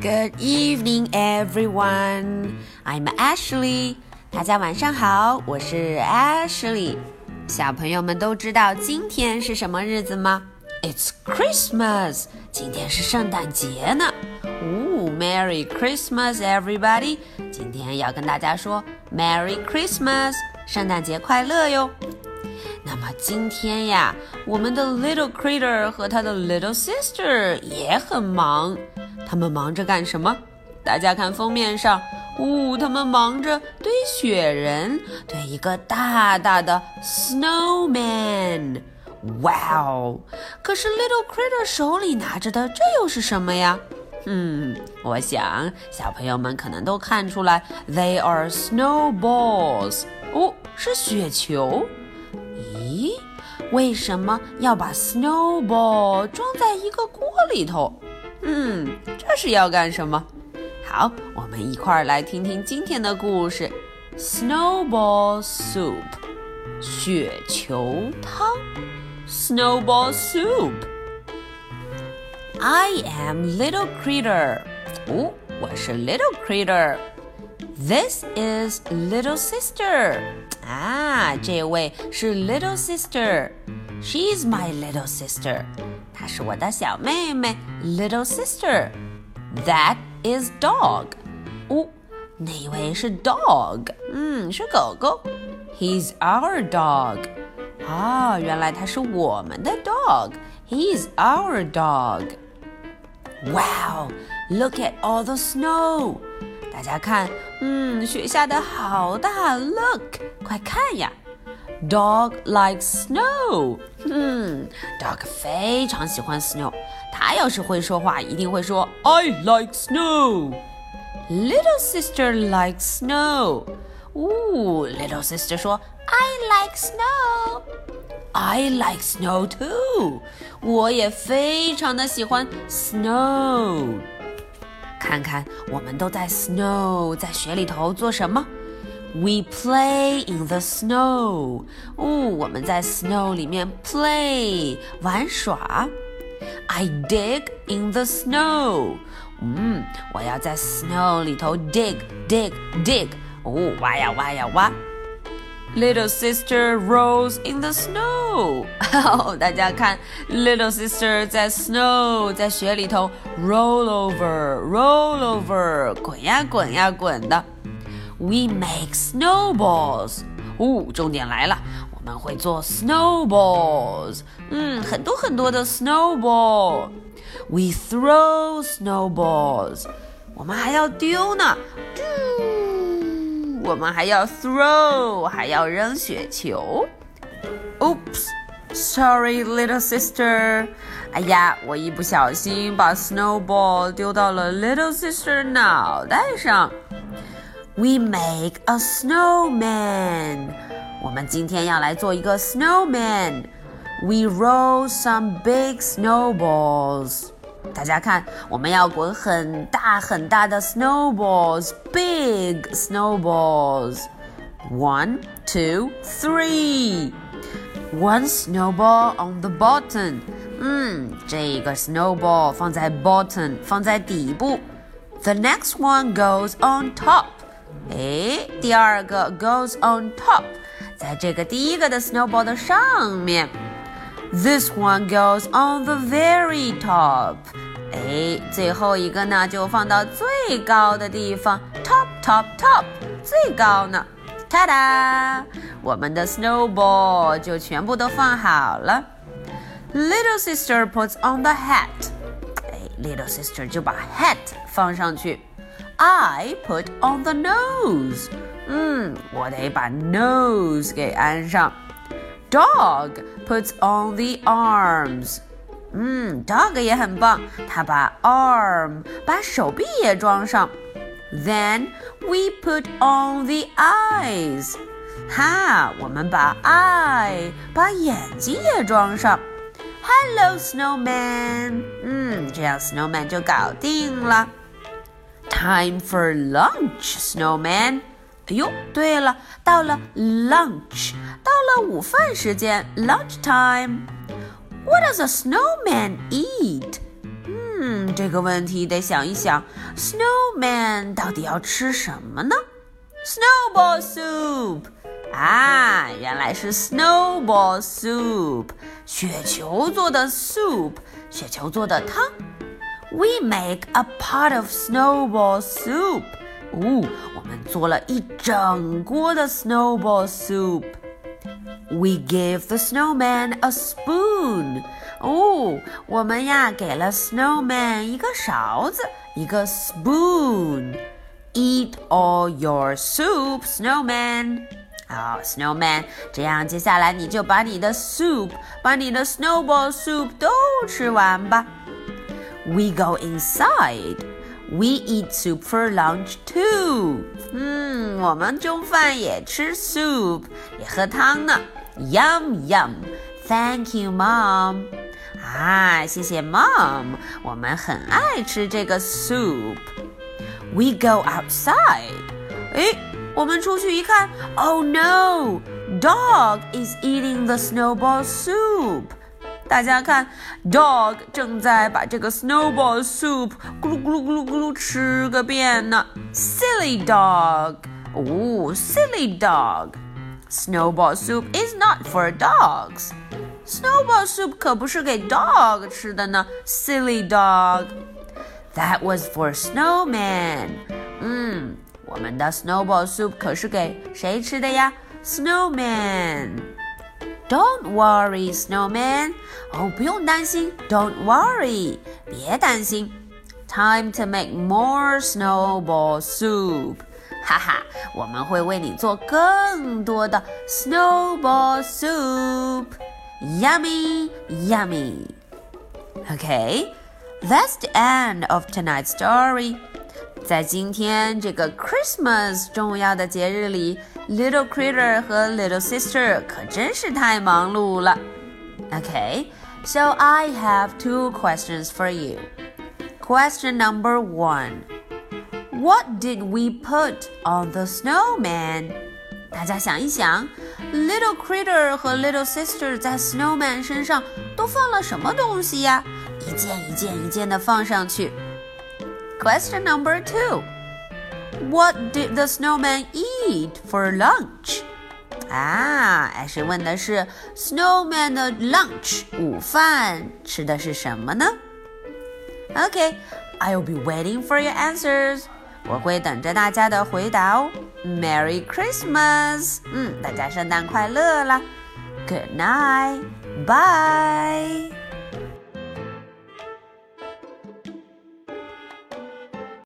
Good evening, everyone. I'm Ashley. 大家晚上好，我是 Ashley。小朋友们都知道今天是什么日子吗？It's Christmas. 今天是圣诞节呢。哦，Merry Christmas, everybody. 今天要跟大家说 Merry Christmas，圣诞节快乐哟。那么今天呀，我们的 Little Critter 和他的 Little Sister 也很忙。 他们忙着干什么？大家看封面上，呜，他们忙着堆雪人，堆一个大大的 snowman。哇哦！可是 Little Critter 手里拿着的这又是什么呀？嗯，我想小朋友们可能都看出来，They are snowballs。哦，是雪球。咦，为什么要把 snowball 装在一个锅里头？嗯，这是要干什么？好，我们一块儿来听听今天的故事：Snowball Soup，雪球汤。Snowball Soup。I am little critter。哦，我是 little critter。This is little sister。啊，这位是 little sister。She's my little sister。她是我的小妹妹，little sister。 That is dog。哦，那位是 dog？嗯，是狗狗。He's our dog。啊，原来他是我们的 dog。He's our dog。Wow! Look at all the snow. 大家看，嗯，雪下的好大。Look，快看呀！Dog likes snow。嗯，Dog 非常喜欢 snow。 他要是会说话，一定会说 I like snow。Little sister likes snow。呜，Little sister 说 I like snow。I like snow too。我也非常的喜欢 snow。看看，我们都在 snow，在雪里头做什么？We play in the snow。哦，我们在 snow 里面 play 玩耍。 I dig in the snow。嗯，我要在 snow 里头 dig dig dig。哦，挖呀挖呀挖。Little sister rolls in the snow。哦，大家看，Little sister 在 snow 在雪里头 roll over roll over 滚呀滚呀滚的。We make snowballs。哦，重点来了，我 们会做 snowballs。嗯，很多很多的 snowball。We throw snowballs。我们还要丢呢。我们还要 throw，还要扔雪球。Oops, sorry, little sister。哎呀，我一不小心把 snowball 丢到了 little sister 脑袋上。We make a snowman。 我们今天要来做一个 snowman。We roll some big snowballs。大家看，我们要滚很大很大的 snowballs，big snowballs。One, two, three. One snowball on the bottom. 嗯，这个 snowball 放在 bottom，放在底部。The next one goes on top. 哎，第二个 goes on top， 在这个第一个的 snowball 的上面。This one goes on the very top。哎，最后一个呢，就放到最高的地方，top top top，最高呢。ta da，我们的 snowball 就全部都放好了。Little sister puts on the hat。哎，little sister 就把 hat 放上去。 I put on the nose。嗯，我得把 nose 给安上。Dog puts on the arms。嗯，dog 也很棒，他把 arm 把手臂也装上。Then we put on the eyes。哈，我们把 eye 把眼睛也装上。Hello, snowman。嗯，这样 snowman 就搞定了。 Time for lunch, snowman。哎呦，对了，到了 lunch，到了午饭时间，lunch time。What does a snowman eat? 嗯 这个问题得想一想，Snowman 到底要吃什么呢？Snowball soup 啊，原来是 Snowball soup，雪球做的 soup，雪球做的汤。 We make a pot of snowball soup。哦，我们做了一整锅的 snowball soup。We give the snowman a spoon。哦，我们呀给了 snowman 一个勺子，一个 spoon。Eat all your soup, snowman。好，snowman，这样接下来你就把你的 soup，把你的 snowball soup 都吃完吧。 We go inside. We eat soup for lunch too. 嗯，我们中饭也吃 soup，也喝汤呢。Yum yum. Thank you, mom. 啊，谢谢 mom，我们很爱吃这个 soup。We go outside. 诶，我们出去一看，Oh no! Dog is eating the snowball soup. 大家看，dog 正在把这个 snowball soup 咕噜咕噜咕噜咕噜吃个遍呢。Silly dog，哦，silly dog。Snowball soup is not for dogs. Snowball soup 可不是给 dog 吃的呢。Silly dog. That was for snowman. 嗯，我们的 snowball soup 可是给谁吃的呀？Snowman. Don't worry, snowman. 哦，不用担心，Don't worry，别担心。Time to make more snowball soup. 哈哈，我们会为你做更多的 snowball soup. Yummy, yummy. Okay, that's the end of tonight's story. 在今天这个 Christmas 重要的节日里 ，Little Critter 和 Little Sister 可真是太忙碌了。Okay, so I have two questions for you. Question number one. What did we put on the snowman? 大家想一想，Little Critter 和 Little Sister 在 Snowman 身上都放了什么东西呀？一件一件一件的放上去。Question number two. What did the snowman eat for lunch? 啊，艾是问的是 Snowman 的 lunch 午饭吃的是什么呢？Okay, I'll be waiting for your answers. 我会等着大家的回答哦。Merry Christmas！嗯，大家圣诞快乐啦！Good night，bye。